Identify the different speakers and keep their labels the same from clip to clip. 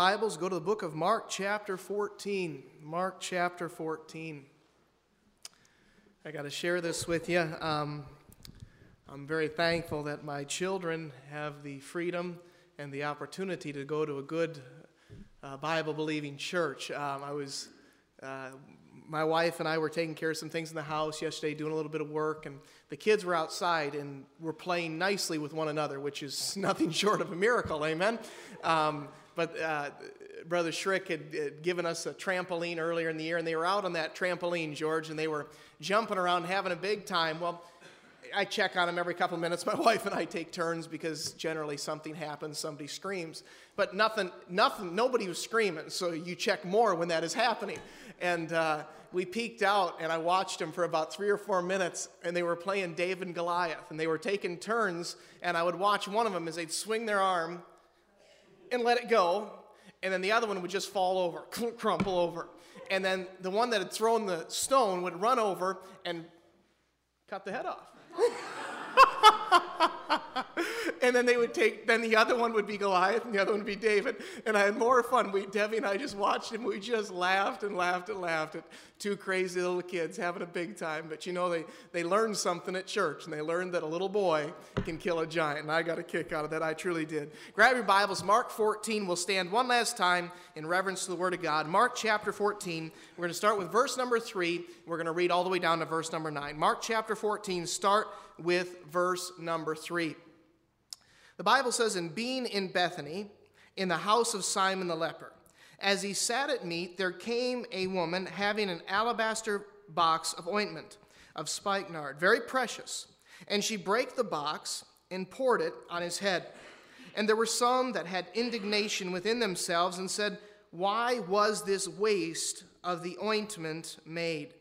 Speaker 1: Bibles, go to the book of Mark, chapter 14. Mark, chapter 14. I got to share this with you. Um, I'm very thankful that my children have the freedom and the opportunity to go to a good uh, Bible believing church. Um, I was, uh, my wife and I were taking care of some things in the house yesterday, doing a little bit of work, and the kids were outside and were playing nicely with one another, which is nothing short of a miracle, amen? Um, but uh, Brother Schrick had, had, given us a trampoline earlier in the year, and they were out on that trampoline, George, and they were jumping around, having a big time. Well, I check on them every couple of minutes. My wife and I take turns because generally something happens, somebody screams. But nothing, nothing, nobody was screaming, so you check more when that is happening. And uh, we peeked out, and I watched them for about three or four minutes, and they were playing David and Goliath, and they were taking turns, and I would watch one of them as they'd swing their arm and let it go, and then the other one would just fall over, crumple over. And then the one that had thrown the stone would run over and cut the head off. and then they would take, then the other one would be Goliath and the other one would be David. And I had more fun. We, Debbie and I just watched him. We just laughed and laughed and laughed at two crazy little kids having a big time. But you know, they, they learned something at church and they learned that a little boy can kill a giant. And I got a kick out of that. I truly did. Grab your Bibles. Mark 14. We'll stand one last time in reverence to the Word of God. Mark chapter 14. We're going to start with verse number 3. We're going to read all the way down to verse number 9. Mark chapter 14, start with verse number 3. The Bible says, In being in Bethany, in the house of Simon the leper, as he sat at meat, there came a woman having an alabaster box of ointment of spikenard, very precious. And she brake the box and poured it on his head. And there were some that had indignation within themselves and said, Why was this waste of the ointment made?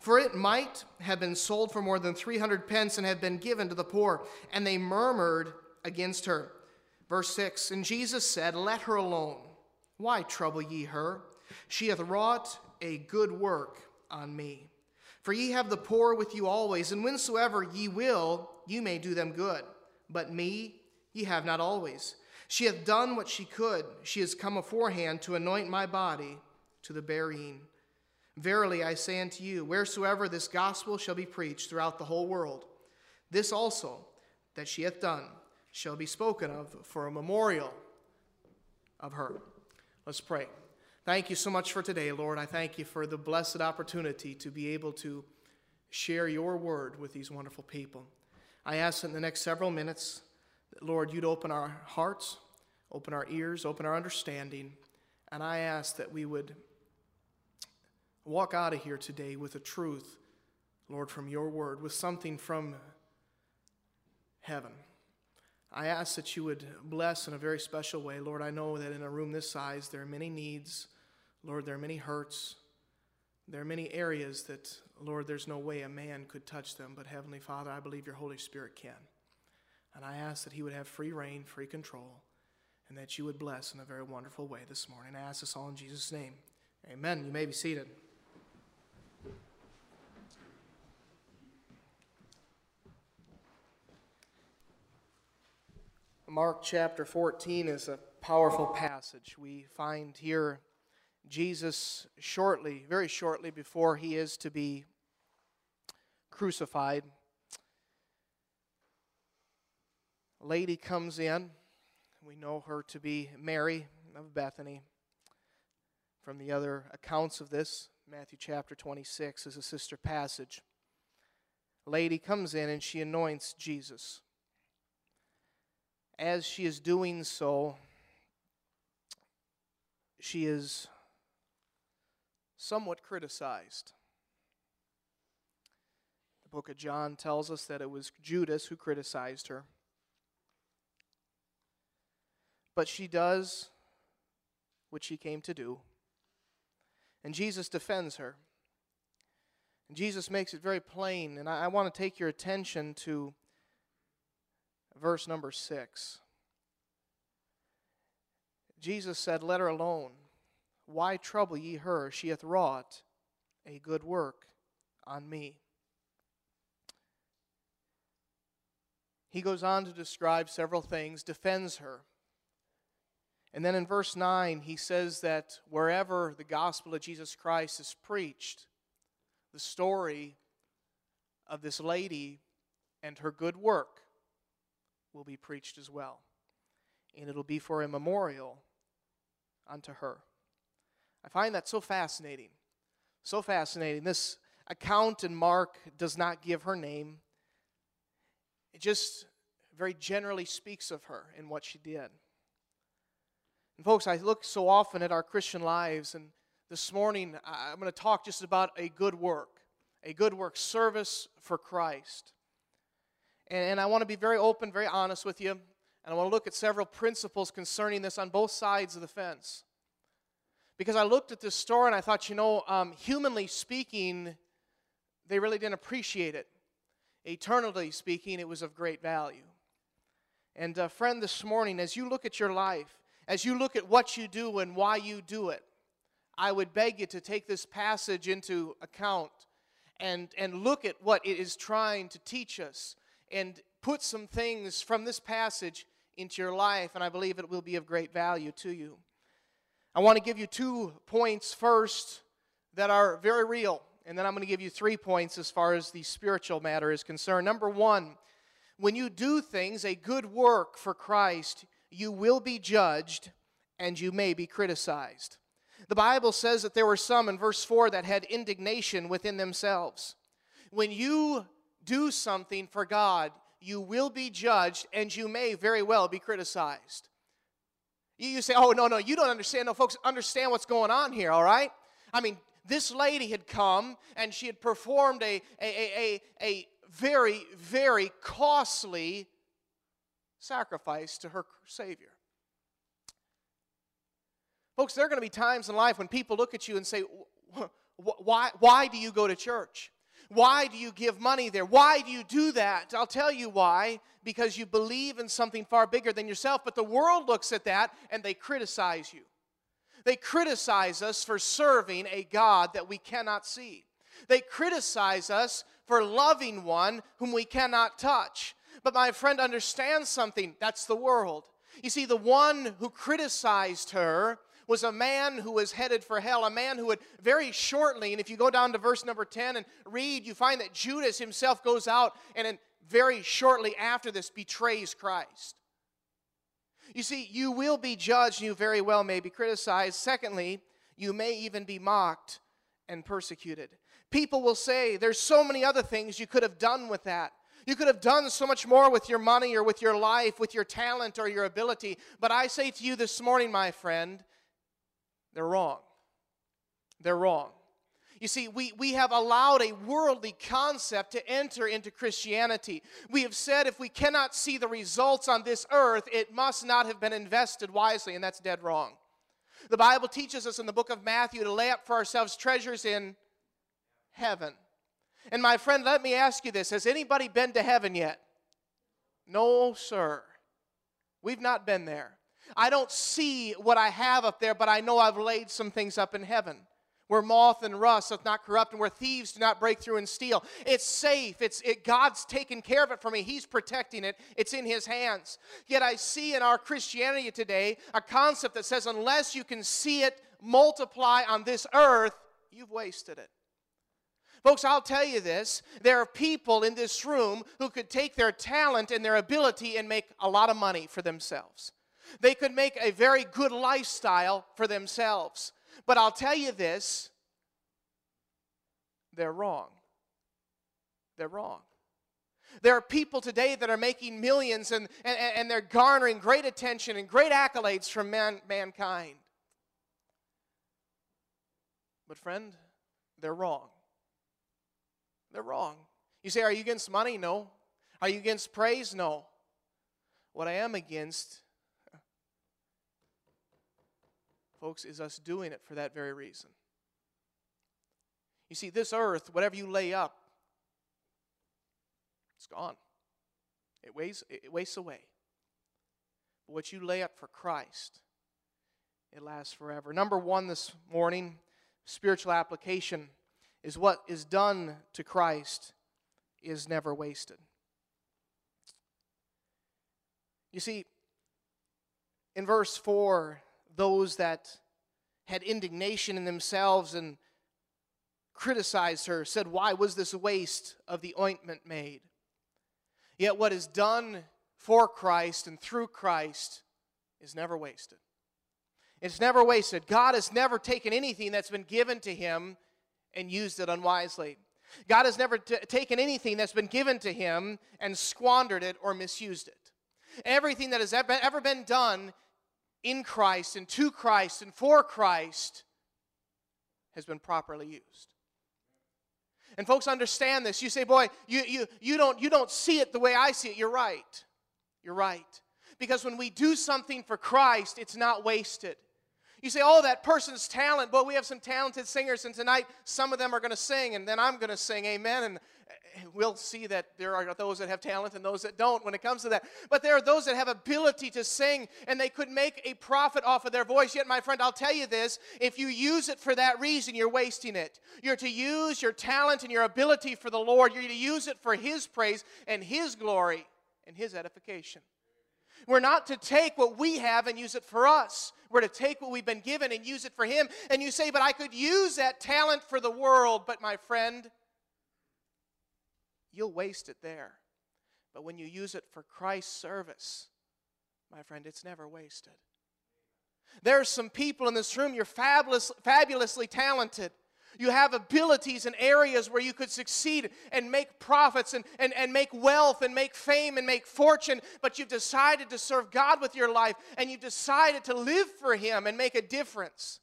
Speaker 1: For it might have been sold for more than 300 pence and have been given to the poor. And they murmured against her. Verse 6 And Jesus said, Let her alone. Why trouble ye her? She hath wrought a good work on me. For ye have the poor with you always, and whensoever ye will, you may do them good. But me ye have not always. She hath done what she could. She has come aforehand to anoint my body to the burying. Verily I say unto you, wheresoever this gospel shall be preached throughout the whole world, this also that she hath done shall be spoken of for a memorial of her. Let's pray. Thank you so much for today, Lord. I thank you for the blessed opportunity to be able to share your word with these wonderful people. I ask in the next several minutes that, Lord, you'd open our hearts, open our ears, open our understanding, and I ask that we would walk out of here today with a truth, Lord, from your word, with something from heaven. I ask that you would bless in a very special way. Lord, I know that in a room this size, there are many needs. Lord, there are many hurts. There are many areas that, Lord, there's no way a man could touch them, but Heavenly Father, I believe your Holy Spirit can. And I ask that He would have free rein, free control, and that you would bless in a very wonderful way this morning. I ask this all in Jesus' name. Amen. You may be seated. Mark chapter 14 is a powerful passage. We find here Jesus shortly, very shortly before he is to be crucified. A lady comes in. We know her to be Mary of Bethany. From the other accounts of this, Matthew chapter 26 is a sister passage. A lady comes in and she anoints Jesus as she is doing so, she is somewhat criticized. The book of John tells us that it was Judas who criticized her. But she does what she came to do. And Jesus defends her. And Jesus makes it very plain. And I, I want to take your attention to verse number 6. Jesus said, Let her alone. Why trouble ye her? She hath wrought a good work on me. He goes on to describe several things, defends her. And then in verse 9, he says that wherever the gospel of Jesus Christ is preached, the story of this lady and her good work will be preached as well. And it'll be for a memorial unto her. I find that so fascinating. So fascinating. This account in Mark does not give her name, it just very generally speaks of her and what she did. And, folks, I look so often at our Christian lives, and this morning I'm going to talk just about a good work, a good work, service for Christ. And, and I want to be very open, very honest with you, and I want to look at several principles concerning this on both sides of the fence. Because I looked at this story and I thought, you know, um, humanly speaking, they really didn't appreciate it. Eternally speaking, it was of great value. And, uh, friend, this morning, as you look at your life, as you look at what you do and why you do it, I would beg you to take this passage into account and, and look at what it is trying to teach us and put some things from this passage into your life, and I believe it will be of great value to you. I want to give you two points first that are very real, and then I'm going to give you three points as far as the spiritual matter is concerned. Number one, when you do things, a good work for Christ, you will be judged and you may be criticized. The Bible says that there were some in verse 4 that had indignation within themselves. When you do something for God, you will be judged and you may very well be criticized. You say, oh, no, no, you don't understand. No, folks, understand what's going on here, all right? I mean, this lady had come and she had performed a, a, a, a, very, very costly sacrifice to her Savior. Folks, there are going to be times in life when people look at you and say, why, why do you go to church? Why do you give money there? Why do you do that? I'll tell you why. Because you believe in something far bigger than yourself. But the world looks at that and they criticize you. They criticize us for serving a God that we cannot see. They criticize us for loving one whom we cannot touch. But my friend understands something that's the world. You see, the one who criticized her was a man who was headed for hell, a man who would very shortly, and if you go down to verse number 10 and read, you find that Judas himself goes out and very shortly after this betrays Christ. You see, you will be judged, you very well may be criticized. Secondly, you may even be mocked and persecuted. People will say, There's so many other things you could have done with that. You could have done so much more with your money or with your life, with your talent or your ability. But I say to you this morning, my friend, they're wrong. They're wrong. You see, we, we have allowed a worldly concept to enter into Christianity. We have said if we cannot see the results on this earth, it must not have been invested wisely, and that's dead wrong. The Bible teaches us in the book of Matthew to lay up for ourselves treasures in heaven. And my friend, let me ask you this Has anybody been to heaven yet? No, sir. We've not been there. I don't see what I have up there, but I know I've laid some things up in heaven. Where moth and rust doth not corrupt and where thieves do not break through and steal. It's safe. It's it, god's taken care of it for me. He's protecting it. It's in his hands. Yet i see in our christianity today a concept that says unless you can see it multiply on this earth you've wasted it. Folks, I'll tell you this. There are people in this room who could take their talent and their ability and make a lot of money for themselves. They could make a very good lifestyle for themselves. But I'll tell you this they're wrong. They're wrong. There are people today that are making millions and, and, and they're garnering great attention and great accolades from man, mankind. But, friend, they're wrong. They're wrong. You say, Are you against money? No. Are you against praise? No. What I am against, folks, is us doing it for that very reason. You see, this earth, whatever you lay up, it's gone. It it wastes away. But what you lay up for Christ, it lasts forever. Number one this morning, spiritual application is what is done to Christ is never wasted. You see, in verse 4,
Speaker 2: those that had indignation in themselves and criticized her, said, Why was this waste of the ointment made? Yet what is done for Christ and through Christ is never wasted. It's never wasted. God has never taken anything that's been given to him and used it unwisely. God has never t- taken anything that's been given to him and squandered it or misused it. Everything that has ever been done in Christ and to Christ and for Christ has been properly used. And folks understand this. You say, boy, you, you, you, don't, you don't see it the way I see it. You're right. You're right. Because when we do something for Christ, it's not wasted. You say, oh, that person's talent. But we have some talented singers, and tonight some of them are going to sing, and then I'm going to sing, amen. And we'll see that there are those that have talent and those that don't when it comes to that. But there are those that have ability to sing and they could make a profit off of their voice. Yet, my friend, I'll tell you this if you use it for that reason, you're wasting it. You're to use your talent and your ability for the Lord, you're to use it for His praise and His glory and His edification. We're not to take what we have and use it for us. We're to take what we've been given and use it for Him. And you say, but I could use that talent for the world. But my friend, you'll waste it there. But when you use it for Christ's service, my friend, it's never wasted. There are some people in this room, you're fabulous, fabulously talented. You have abilities and areas where you could succeed and make profits and, and, and make wealth and make fame and make fortune, but you've decided to serve God with your life and you've decided to live for Him and make a difference,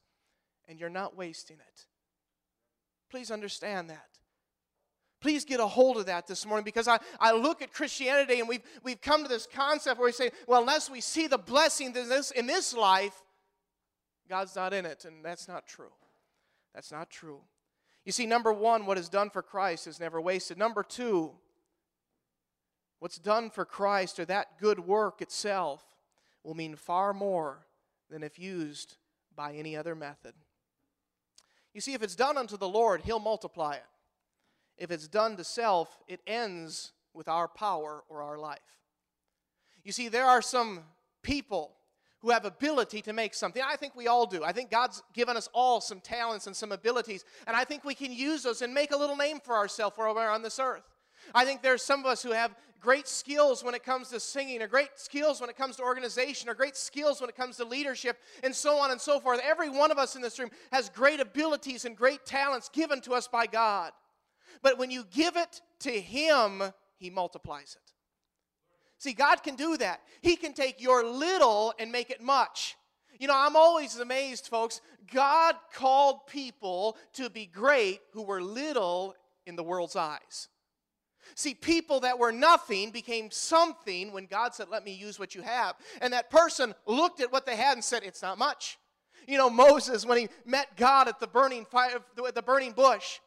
Speaker 2: and you're not wasting it. Please understand that. Please get a hold of that this morning because I, I look at Christianity and we've, we've come to this concept where we say, well, unless we see the blessing in this, in this life, God's not in it. And that's not true. That's not true. You see, number one, what is done for Christ is never wasted. Number two, what's done for Christ or that good work itself will mean far more than if used by any other method. You see, if it's done unto the Lord, He'll multiply it. If it's done to self, it ends with our power or our life. You see, there are some people who have ability to make something. I think we all do. I think God's given us all some talents and some abilities, and I think we can use those and make a little name for ourselves while we're on this earth. I think there's some of us who have great skills when it comes to singing, or great skills when it comes to organization, or great skills when it comes to leadership, and so on and so forth. Every one of us in this room has great abilities and great talents given to us by God. But when you give it to Him, He multiplies it. See, God can do that. He can take your little and make it much. You know, I'm always amazed, folks. God called people to be great who were little in the world's eyes. See, people that were nothing became something when God said, Let me use what you have. And that person looked at what they had and said, It's not much. You know, Moses, when he met God at the burning, fire, the burning bush,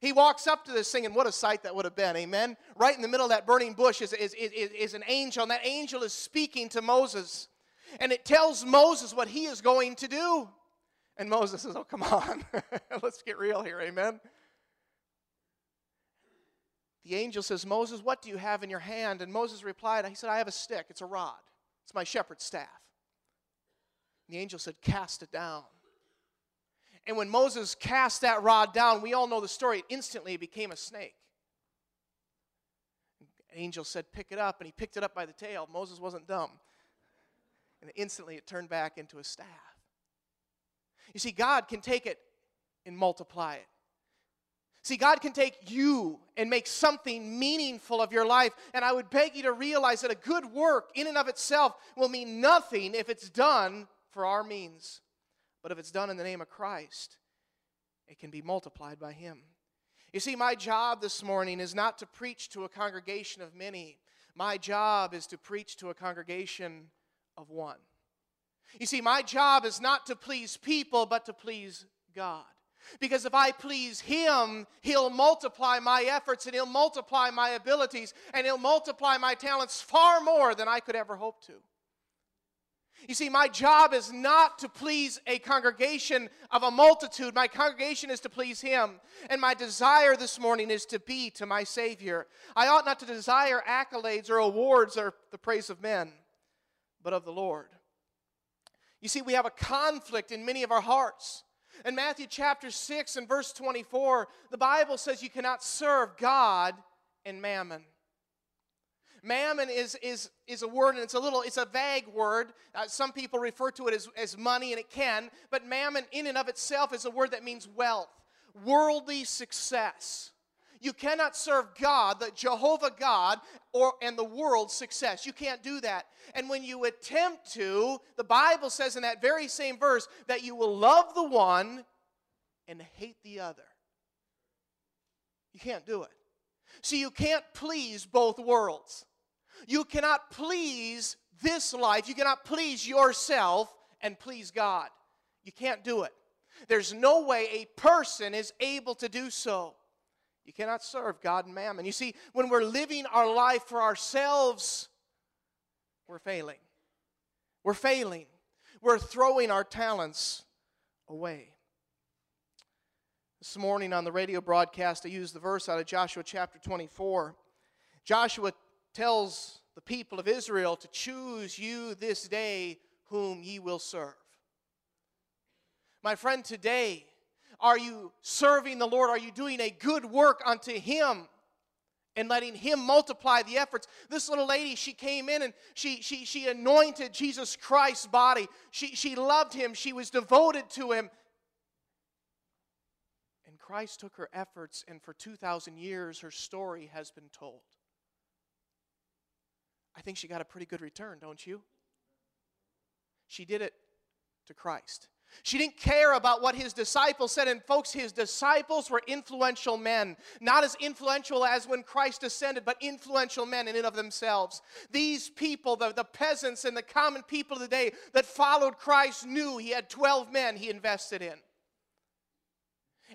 Speaker 2: he walks up to this thing, and what a sight that would have been, amen? Right in the middle of that burning bush is, is, is, is an angel, and that angel is speaking to Moses. And it tells Moses what he is going to do. And Moses says, Oh, come on, let's get real here, amen? The angel says, Moses, what do you have in your hand? And Moses replied, He said, I have a stick, it's a rod, it's my shepherd's staff. And the angel said, Cast it down. And when Moses cast that rod down, we all know the story, Instantly, it instantly became a snake. An angel said, Pick it up, and he picked it up by the tail. Moses wasn't dumb. And instantly it turned back into a staff. You see, God can take it and multiply it. See, God can take you and make something meaningful of your life. And I would beg you to realize that a good work in and of itself will mean nothing if it's done for our means. But if it's done in the name of Christ, it can be multiplied by Him. You see, my job this morning is not to preach to a congregation of many. My job is to preach to a congregation of one. You see, my job is not to please people, but to please God. Because if I please Him, He'll multiply my efforts and He'll multiply my abilities and He'll multiply my talents far more than I could ever hope to. You see, my job is not to please a congregation of a multitude. My congregation is to please Him. And my desire this morning is to be to my Savior. I ought not to desire accolades or awards or the praise of men, but of the Lord. You see, we have a conflict in many of our hearts. In Matthew chapter 6 and verse 24, the Bible says you cannot serve God and mammon. Mammon is, is, is a word, and it's a little, it's a vague word. Uh, some people refer to it as, as money, and it can, but mammon in and of itself is a word that means wealth, worldly success. You cannot serve God, the Jehovah God, or and the world's success. You can't do that. And when you attempt to, the Bible says in that very same verse that you will love the one and hate the other. You can't do it. See, you can't please both worlds. You cannot please this life. You cannot please yourself and please God. You can't do it. There's no way a person is able to do so. You cannot serve God and mammon. You see, when we're living our life for ourselves, we're failing. We're failing. We're throwing our talents away. This morning on the radio broadcast, I used the verse out of Joshua chapter 24. Joshua tells the people of Israel to choose you this day whom ye will serve. My friend, today, are you serving the Lord? Are you doing a good work unto Him? and letting him multiply the efforts. This little lady, she came in and she, she, she anointed Jesus Christ's body. She, she loved him, she was devoted to him. And Christ took her efforts, and for 2,000 years, her story has been told. I think she got a pretty good return, don't you? She did it to Christ. She didn't care about what his disciples said. And folks, his disciples were influential men. Not as influential as when Christ ascended, but influential men in and of themselves. These people, the, the peasants and the common people of the day that followed Christ, knew he had 12 men he invested in.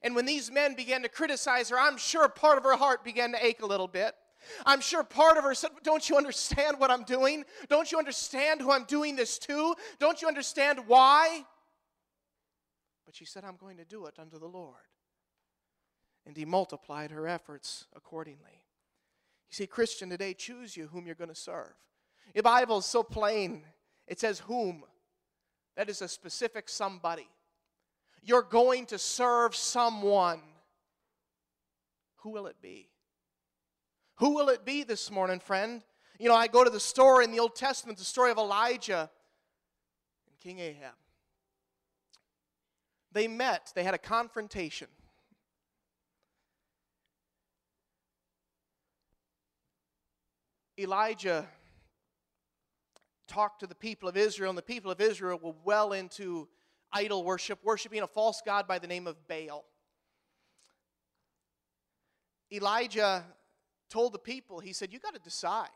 Speaker 2: And when these men began to criticize her, I'm sure part of her heart began to ache a little bit. I'm sure part of her said, Don't you understand what I'm doing? Don't you understand who I'm doing this to? Don't you understand why? But she said, I'm going to do it unto the Lord. And he multiplied her efforts accordingly. You see, Christian, today, choose you whom you're going to serve. The Bible is so plain. It says, whom. That is a specific somebody. You're going to serve someone. Who will it be? Who will it be this morning, friend? You know, I go to the story in the Old Testament, the story of Elijah and King Ahab. They met, they had a confrontation. Elijah talked to the people of Israel, and the people of Israel were well into idol worship, worshiping a false god by the name of Baal. Elijah told the people, he said, You got to decide.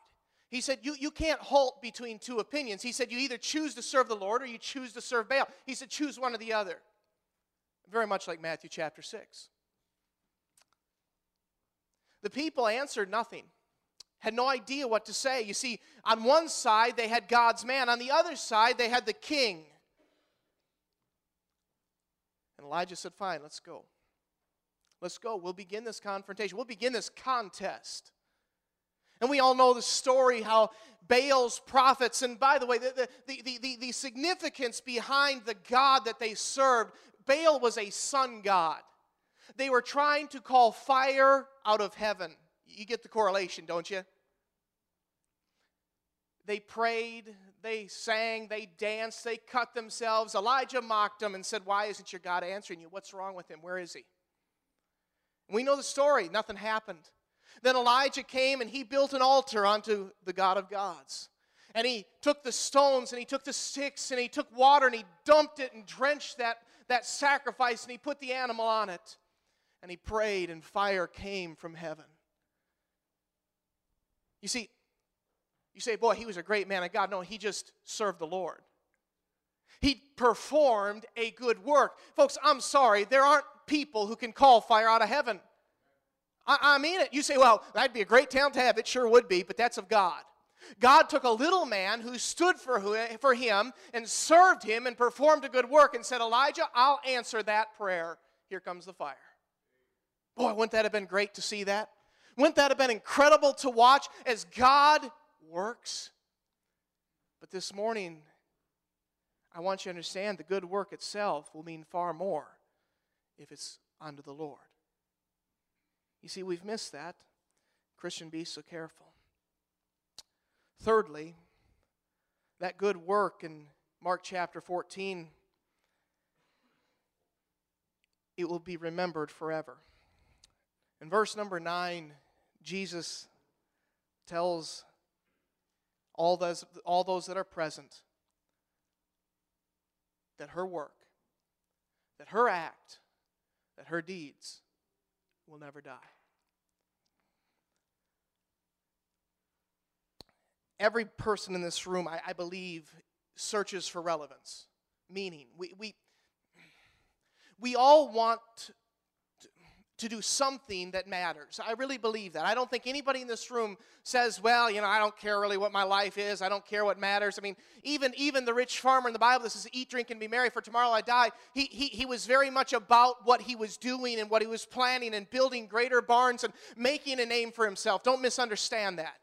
Speaker 2: He said, you, you can't halt between two opinions. He said, You either choose to serve the Lord or you choose to serve Baal. He said, Choose one or the other. Very much like Matthew chapter 6. The people answered nothing, had no idea what to say. You see, on one side they had God's man, on the other side they had the king. And Elijah said, Fine, let's go. Let's go. We'll begin this confrontation. We'll begin this contest. And we all know the story how Baal's prophets, and by the way, the, the, the, the, the significance behind the God that they served Baal was a sun god. They were trying to call fire out of heaven. You get the correlation, don't you? They prayed, they sang, they danced, they cut themselves. Elijah mocked them and said, Why isn't your God answering you? What's wrong with him? Where is he? We know the story. Nothing happened. Then Elijah came and he built an altar unto the God of gods. And he took the stones and he took the sticks and he took water and he dumped it and drenched that that sacrifice and he put the animal on it. And he prayed, and fire came from heaven. You see, you say, boy, he was a great man of God. No, he just served the Lord. He performed a good work. Folks, I'm sorry, there aren't people who can call fire out of heaven. I, I mean it. You say, well, that'd be a great town to have. It sure would be, but that's of God. God took a little man who stood for, for him and served him and performed a good work and said, Elijah, I'll answer that prayer. Here comes the fire. Boy, wouldn't that have been great to see that? Wouldn't that have been incredible to watch as God works? But this morning, I want you to understand the good work itself will mean far more if it's unto the Lord. You see, we've missed that. Christian, be so careful. Thirdly, that good work in Mark chapter 14, it will be remembered forever. In verse number 9, Jesus tells all those, all those that are present that her work, that her act, that her deeds will never die. Every person in this room, I, I believe, searches for relevance, meaning. We, we, we all want to do something that matters. I really believe that. I don't think anybody in this room says, well, you know, I don't care really what my life is. I don't care what matters. I mean, even, even the rich farmer in the Bible that says, eat, drink, and be merry, for tomorrow I die, he, he, he was very much about what he was doing and what he was planning and building greater barns and making a name for himself. Don't misunderstand that.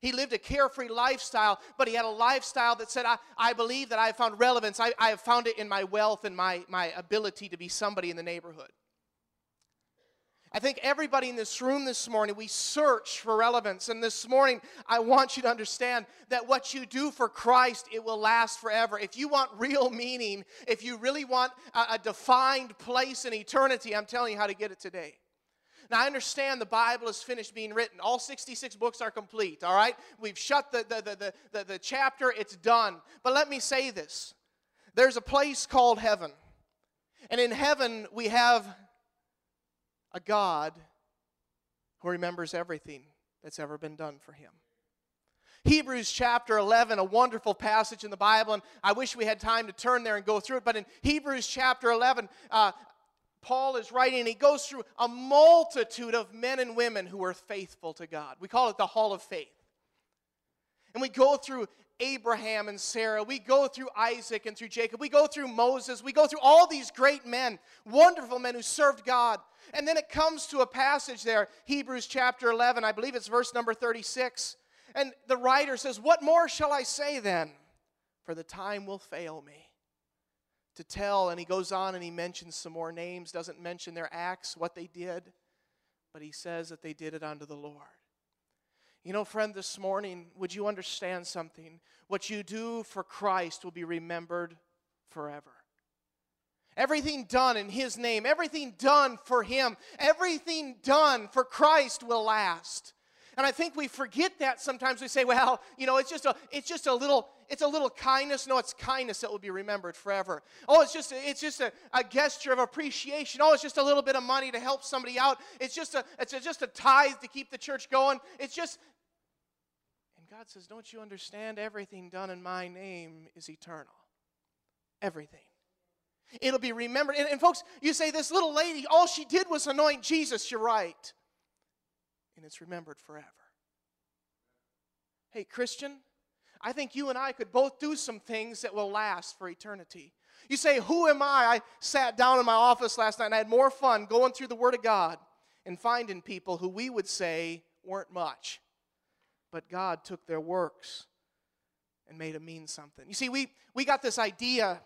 Speaker 2: He lived a carefree lifestyle, but he had a lifestyle that said, I, I believe that I have found relevance. I, I have found it in my wealth and my, my ability to be somebody in the neighborhood. I think everybody in this room this morning, we search for relevance. And this morning, I want you to understand that what you do for Christ, it will last forever. If you want real meaning, if you really want a, a defined place in eternity, I'm telling you how to get it today. Now, I understand the Bible is finished being written. All 66 books are complete, all right? We've shut the, the, the, the, the chapter, it's done. But let me say this there's a place called heaven. And in heaven, we have a God who remembers everything that's ever been done for him. Hebrews chapter 11, a wonderful passage in the Bible, and I wish we had time to turn there and go through it. But in Hebrews chapter 11, uh, Paul is writing, and he goes through a multitude of men and women who were faithful to God. We call it the Hall of Faith. And we go through Abraham and Sarah. We go through Isaac and through Jacob. We go through Moses. We go through all these great men, wonderful men who served God. And then it comes to a passage there, Hebrews chapter 11, I believe it's verse number 36. And the writer says, What more shall I say then? For the time will fail me to tell. And he goes on and he mentions some more names, doesn't mention their acts, what they did, but he says that they did it unto the Lord. You know, friend, this morning, would you understand something? What you do for Christ will be remembered forever. Everything done in His name, everything done for Him, everything done for Christ will last. And I think we forget that sometimes. We say, well, you know, it's just a, it's just a little, it's a little kindness. No, it's kindness that will be remembered forever. Oh, it's just, it's just a, a gesture of appreciation. Oh, it's just a little bit of money to help somebody out. It's just a, it's a, just a tithe to keep the church going. It's just, and God says, don't you understand? Everything done in my name is eternal. Everything. It'll be remembered. And, and, folks, you say, this little lady, all she did was anoint Jesus. You're right. And it's remembered forever. Hey, Christian, I think you and I could both do some things that will last for eternity. You say, Who am I? I sat down in my office last night and I had more fun going through the Word of God and finding people who we would say weren't much. But God took their works and made them mean something. You see, we, we got this idea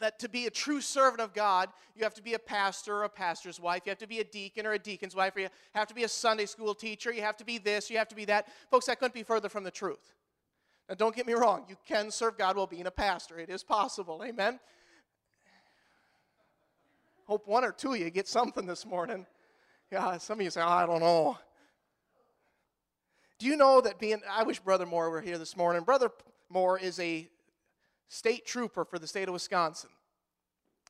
Speaker 2: that to be a true servant of God, you have to be a pastor or a pastor's wife. You have to be a deacon or a deacon's wife. Or you have to be a Sunday school teacher. You have to be this. You have to be that. Folks, that couldn't be further from the truth. Now, don't get me wrong. You can serve God while being a pastor. It is possible. Amen. Hope one or two of you get something this morning. Yeah, some of you say, oh, I don't know. Do you know that being, I wish Brother Moore were here this morning. Brother Moore is a state trooper for the state of Wisconsin.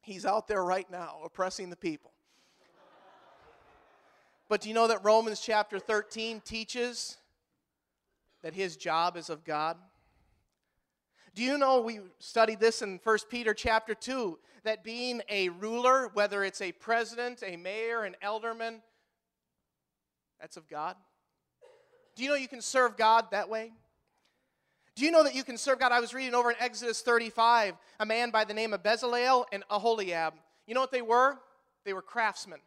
Speaker 2: He's out there right now oppressing the people. But do you know that Romans chapter 13 teaches that his job is of God? Do you know we studied this in 1 Peter chapter 2 that being a ruler, whether it's a president, a mayor, an alderman, that's of God? Do you know you can serve God that way? Do you know that you can serve God? I was reading over in Exodus 35 a man by the name of Bezalel and Aholiab. You know what they were? They were craftsmen.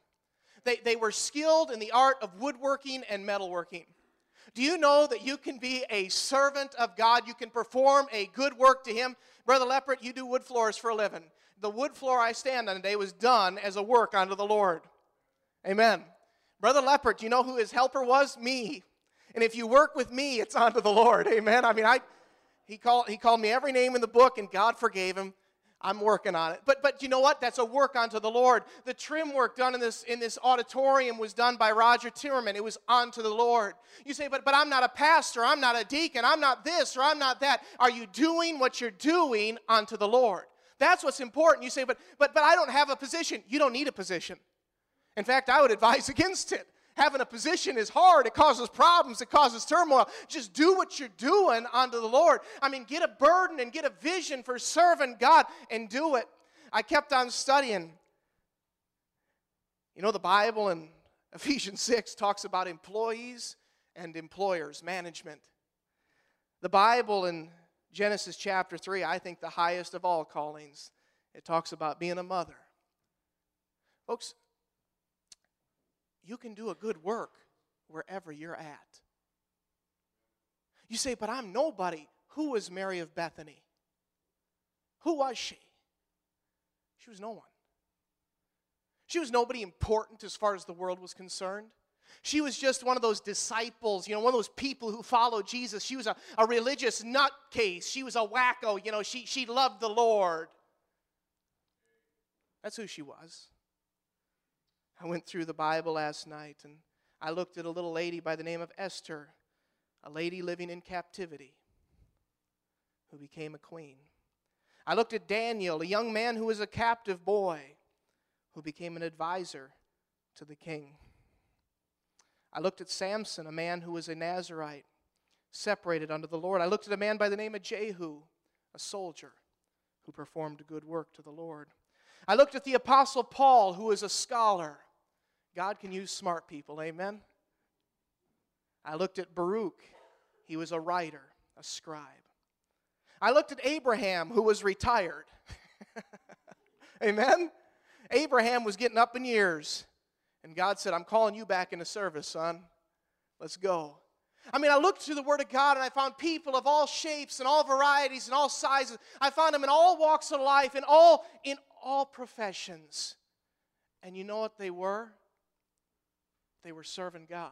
Speaker 2: They, they were skilled in the art of woodworking and metalworking. Do you know that you can be a servant of God? You can perform a good work to Him. Brother Leopard, you do wood floors for a living. The wood floor I stand on today was done as a work unto the Lord. Amen. Brother Leopard, do you know who his helper was? Me. And if you work with me, it's unto the Lord. Amen. I mean, I he called he called me every name in the book, and God forgave him. I'm working on it. But but you know what? That's a work unto the Lord. The trim work done in this in this auditorium was done by Roger Timmerman. It was unto the Lord. You say, but but I'm not a pastor, I'm not a deacon, I'm not this or I'm not that. Are you doing what you're doing unto the Lord? That's what's important. You say, but but but I don't have a position. You don't need a position. In fact, I would advise against it. Having a position is hard. It causes problems. It causes turmoil. Just do what you're doing unto the Lord. I mean, get a burden and get a vision for serving God and do it. I kept on studying. You know, the Bible in Ephesians 6 talks about employees and employers, management. The Bible in Genesis chapter 3, I think the highest of all callings, it talks about being a mother. Folks, you can do a good work wherever you're at. You say, but I'm nobody. Who was Mary of Bethany? Who was she? She was no one. She was nobody important as far as the world was concerned. She was just one of those disciples, you know, one of those people who followed Jesus. She was a, a religious nutcase. She was a wacko, you know, she, she loved the Lord. That's who she was. I went through the Bible last night and I looked at a little lady by the name of Esther, a lady living in captivity who became a queen. I looked at Daniel, a young man who was a captive boy who became an advisor to the king. I looked at Samson, a man who was a Nazarite, separated unto the Lord. I looked at a man by the name of Jehu, a soldier who performed good work to the Lord. I looked at the Apostle Paul, who was a scholar. God can use smart people, amen? I looked at Baruch, he was a writer, a scribe. I looked at Abraham, who was retired. amen? Abraham was getting up in years, and God said, I'm calling you back into service, son. Let's go. I mean, I looked through the Word of God and I found people of all shapes and all varieties and all sizes. I found them in all walks of life, in all, in all professions. And you know what they were? They were serving God.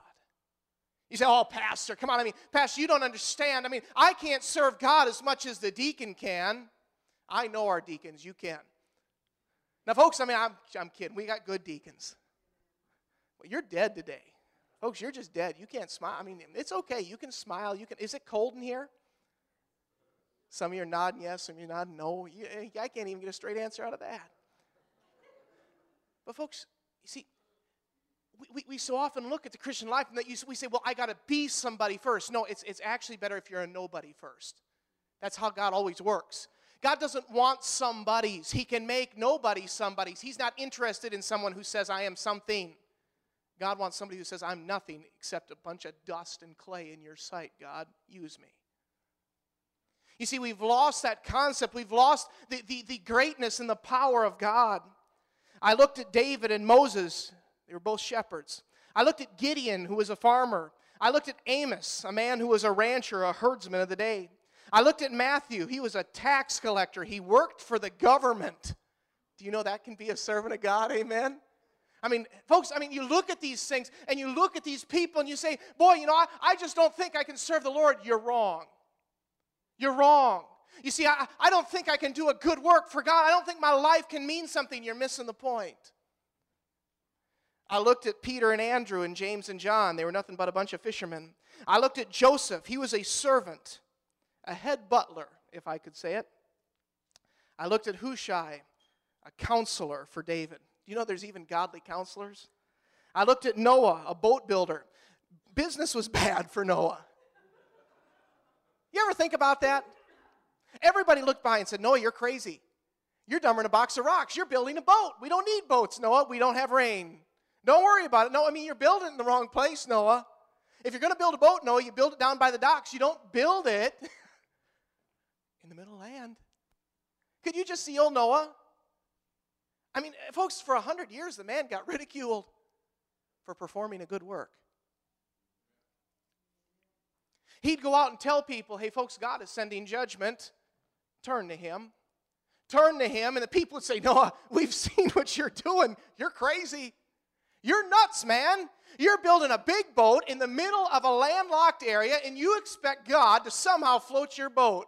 Speaker 2: You say, oh, Pastor, come on. I mean, Pastor, you don't understand. I mean, I can't serve God as much as the deacon can. I know our deacons, you can. Now, folks, I mean, I'm, I'm kidding. We got good deacons. Well, you're dead today. Folks, you're just dead. You can't smile. I mean, it's okay. You can smile. You can. Is it cold in here? Some of you are nodding yes, some of you are nodding no. You, eh, I can't even get a straight answer out of that. But, folks, you see, we, we, we so often look at the Christian life and that you, we say, well, I got to be somebody first. No, it's, it's actually better if you're a nobody first. That's how God always works. God doesn't want somebodies. He can make nobody somebodies. He's not interested in someone who says, I am something. God wants somebody who says, I'm nothing except a bunch of dust and clay in your sight. God, use me. You see, we've lost that concept. We've lost the, the, the greatness and the power of God. I looked at David and Moses, they were both shepherds. I looked at Gideon, who was a farmer. I looked at Amos, a man who was a rancher, a herdsman of the day. I looked at Matthew, he was a tax collector. He worked for the government. Do you know that can be a servant of God? Amen. I mean, folks, I mean, you look at these things and you look at these people and you say, boy, you know, I, I just don't think I can serve the Lord. You're wrong. You're wrong. You see, I, I don't think I can do a good work for God. I don't think my life can mean something. You're missing the point. I looked at Peter and Andrew and James and John. They were nothing but a bunch of fishermen. I looked at Joseph. He was a servant, a head butler, if I could say it. I looked at Hushai, a counselor for David. Do you know there's even godly counselors? I looked at Noah, a boat builder. Business was bad for Noah. You ever think about that? Everybody looked by and said, Noah, you're crazy. You're dumber than a box of rocks. You're building a boat. We don't need boats, Noah. We don't have rain. Don't worry about it. No, I mean, you're building in the wrong place, Noah. If you're going to build a boat, Noah, you build it down by the docks. You don't build it in the middle of land. Could you just see old Noah? I mean, folks, for a hundred years, the man got ridiculed for performing a good work. He'd go out and tell people, hey, folks, God is sending judgment. Turn to Him. Turn to Him. And the people would say, Noah, uh, we've seen what you're doing. You're crazy. You're nuts, man. You're building a big boat in the middle of a landlocked area, and you expect God to somehow float your boat.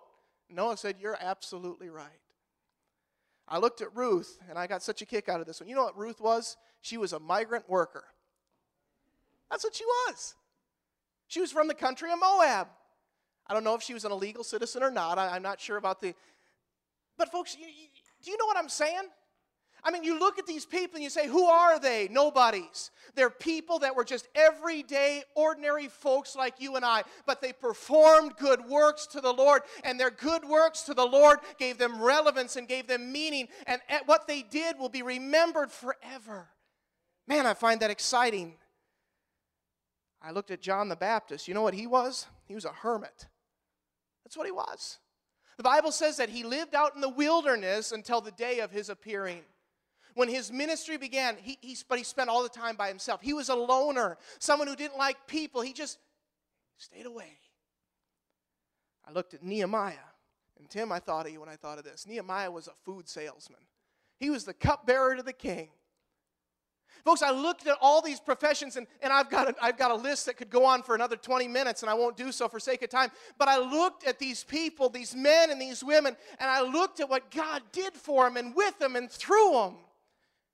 Speaker 2: Noah said, You're absolutely right. I looked at Ruth, and I got such a kick out of this one. You know what Ruth was? She was a migrant worker. That's what she was. She was from the country of Moab. I don't know if she was an illegal citizen or not. I, am not sure about the. But, folks, you, you, do you know what I'm saying? I mean, you look at these people and you say, who are they? Nobodies. They're people that were just everyday, ordinary folks like you and I, but they performed good works to the Lord, and their good works to the Lord gave them relevance and gave them meaning, and what they did will be remembered forever. Man, I find that exciting. I looked at John the Baptist. You know what he was? He was a hermit. That's what he was. The Bible says that he lived out in the wilderness until the day of his appearing. When his ministry began, he, he, but he spent all the time by himself. He was a loner, someone who didn't like people. He just stayed away. I looked at Nehemiah. And Tim, I thought of you when I thought of this. Nehemiah was a food salesman. He was the cupbearer to the king. Folks, I looked at all these professions, and, and I've, got a, I've got a list that could go on for another 20 minutes, and I won't do so for sake of time. But I looked at these people, these men and these women, and I looked at what God did for them and with them and through them.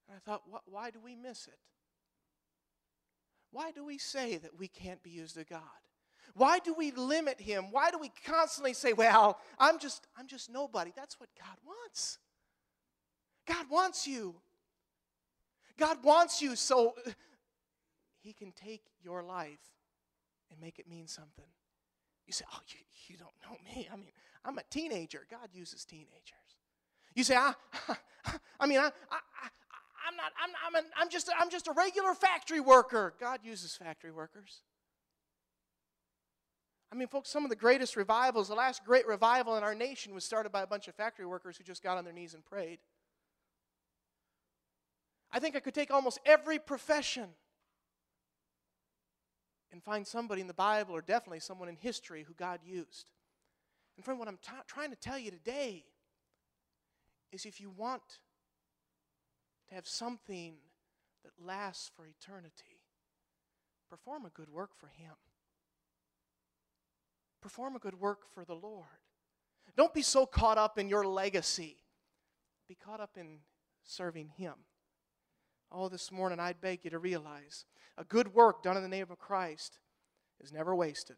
Speaker 2: And I thought, why do we miss it? Why do we say that we can't be used of God? Why do we limit him? Why do we constantly say, "Well, I'm just I'm just nobody." That's what God wants. God wants you. God wants you so He can take your life and make it mean something. You say, Oh, you, you don't know me. I mean, I'm a teenager. God uses teenagers. You say, I, I mean, I, I, I, am not, I'm, I'm, an, I'm, just, I'm just a regular factory worker. God uses factory workers. I mean, folks, some of the greatest revivals, the last great revival in our nation was started by a bunch of factory workers who just got on their knees and prayed. I think I could take almost every profession and find somebody in the Bible or definitely someone in history who God used. And friend, what I'm t- trying to tell you today is if you want to have something that lasts for eternity, perform a good work for Him. Perform a good work for the Lord. Don't be so caught up in your legacy. Be caught up in serving Him. Oh, this morning, I'd beg you to realize a good work done in the name of Christ is never wasted.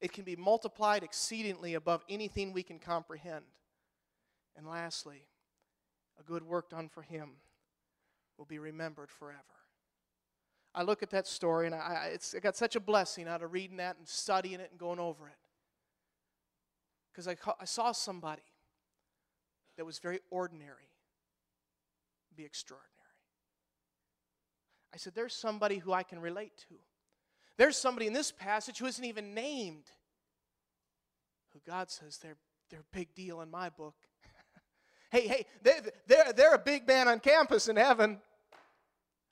Speaker 2: It can be multiplied exceedingly above anything we can comprehend. And lastly, a good work done for Him will be remembered forever. I look at that story and I, it's, I got such a blessing out of reading that and studying it and going over it. Because I, I saw somebody that was very ordinary be extraordinary. I said, There's somebody who I can relate to. There's somebody in this passage who isn't even named, who God says they're, they're a big deal in my book. hey, hey, they're, they're, they're a big man on campus in heaven.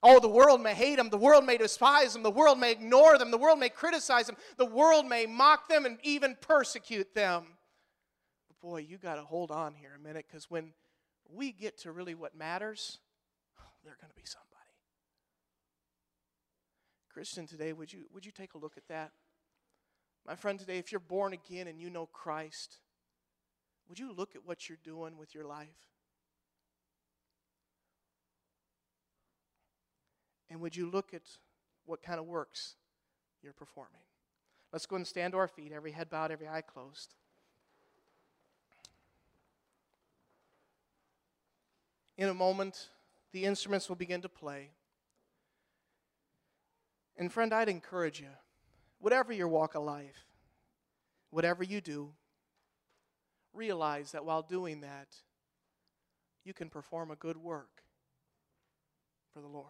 Speaker 2: Oh, the world may hate them. The world may despise them. The world may ignore them. The world may criticize them. The world may mock them and even persecute them. But boy, you got to hold on here a minute because when we get to really what matters, they're going to be something. Christian today, would you, would you take a look at that? My friend, today, if you're born again and you know Christ, would you look at what you're doing with your life? And would you look at what kind of works you're performing? Let's go and stand to our feet, every head bowed, every eye closed. In a moment, the instruments will begin to play. And friend, I'd encourage you, whatever your walk of life, whatever you do, realize that while doing that, you can perform a good work for the Lord.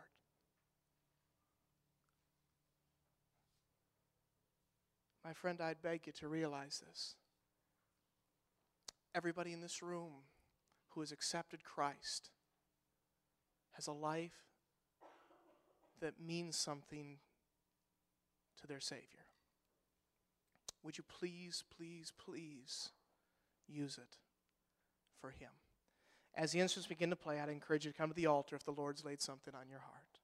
Speaker 2: My friend, I'd beg you to realize this. Everybody in this room who has accepted Christ has a life that means something to their Savior. would you please, please, please use it for Him? As the instruments begin to play, I'd encourage you to come to the altar if the Lord's laid something on your heart.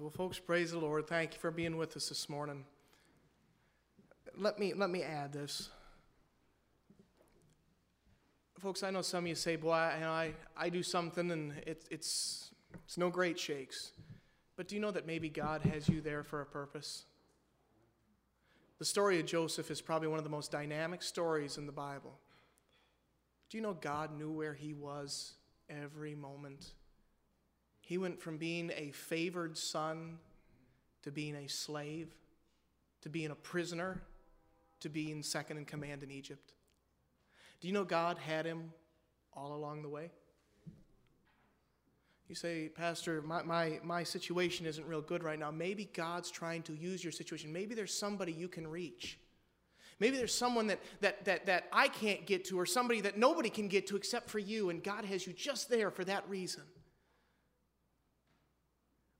Speaker 2: Well, folks, praise the Lord. Thank you for being with us this morning. Let me let me add this. Folks, I know some of you say, boy, I, I, I do something and it, it's, it's no great shakes. But do you know that maybe God has you there for a purpose? The story of Joseph is probably one of the most dynamic stories in the Bible. Do you know God knew where he was every moment he went from being a favored son to being a slave, to being a prisoner, to being second in command in Egypt. Do you know God had him all along the way? You say, Pastor, my, my, my situation isn't real good right now. Maybe God's trying to use your situation. Maybe there's somebody you can reach. Maybe there's someone that, that, that, that I can't get to, or somebody that nobody can get to except for you, and God has you just there for that reason.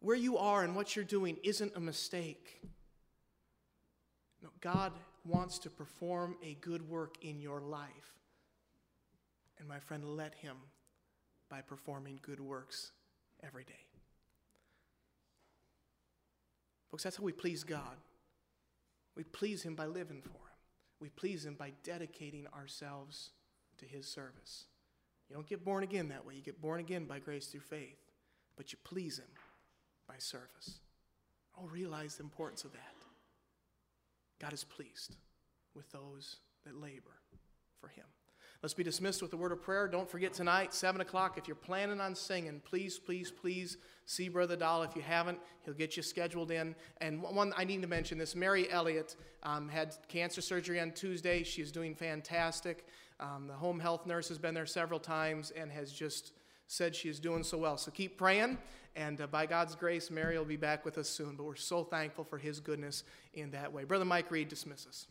Speaker 2: Where you are and what you're doing isn't a mistake. No, God wants to perform a good work in your life. And my friend, let Him by performing good works every day. Folks, that's how we please God. We please Him by living for Him, we please Him by dedicating ourselves to His service. You don't get born again that way. You get born again by grace through faith, but you please Him by service. Oh, realize the importance of that. God is pleased with those that labor for Him. Let's be dismissed with a word of prayer. Don't forget tonight, 7 o'clock, if you're planning on singing, please, please, please see Brother Doll. If you haven't, he'll get you scheduled in. And one, I need to mention this Mary Elliott um, had cancer surgery on Tuesday. She's doing fantastic. Um, the home health nurse has been there several times and has just said she is doing so well. So keep praying, and uh, by God's grace, Mary will be back with us soon. But we're so thankful for his goodness in that way. Brother Mike Reed dismisses.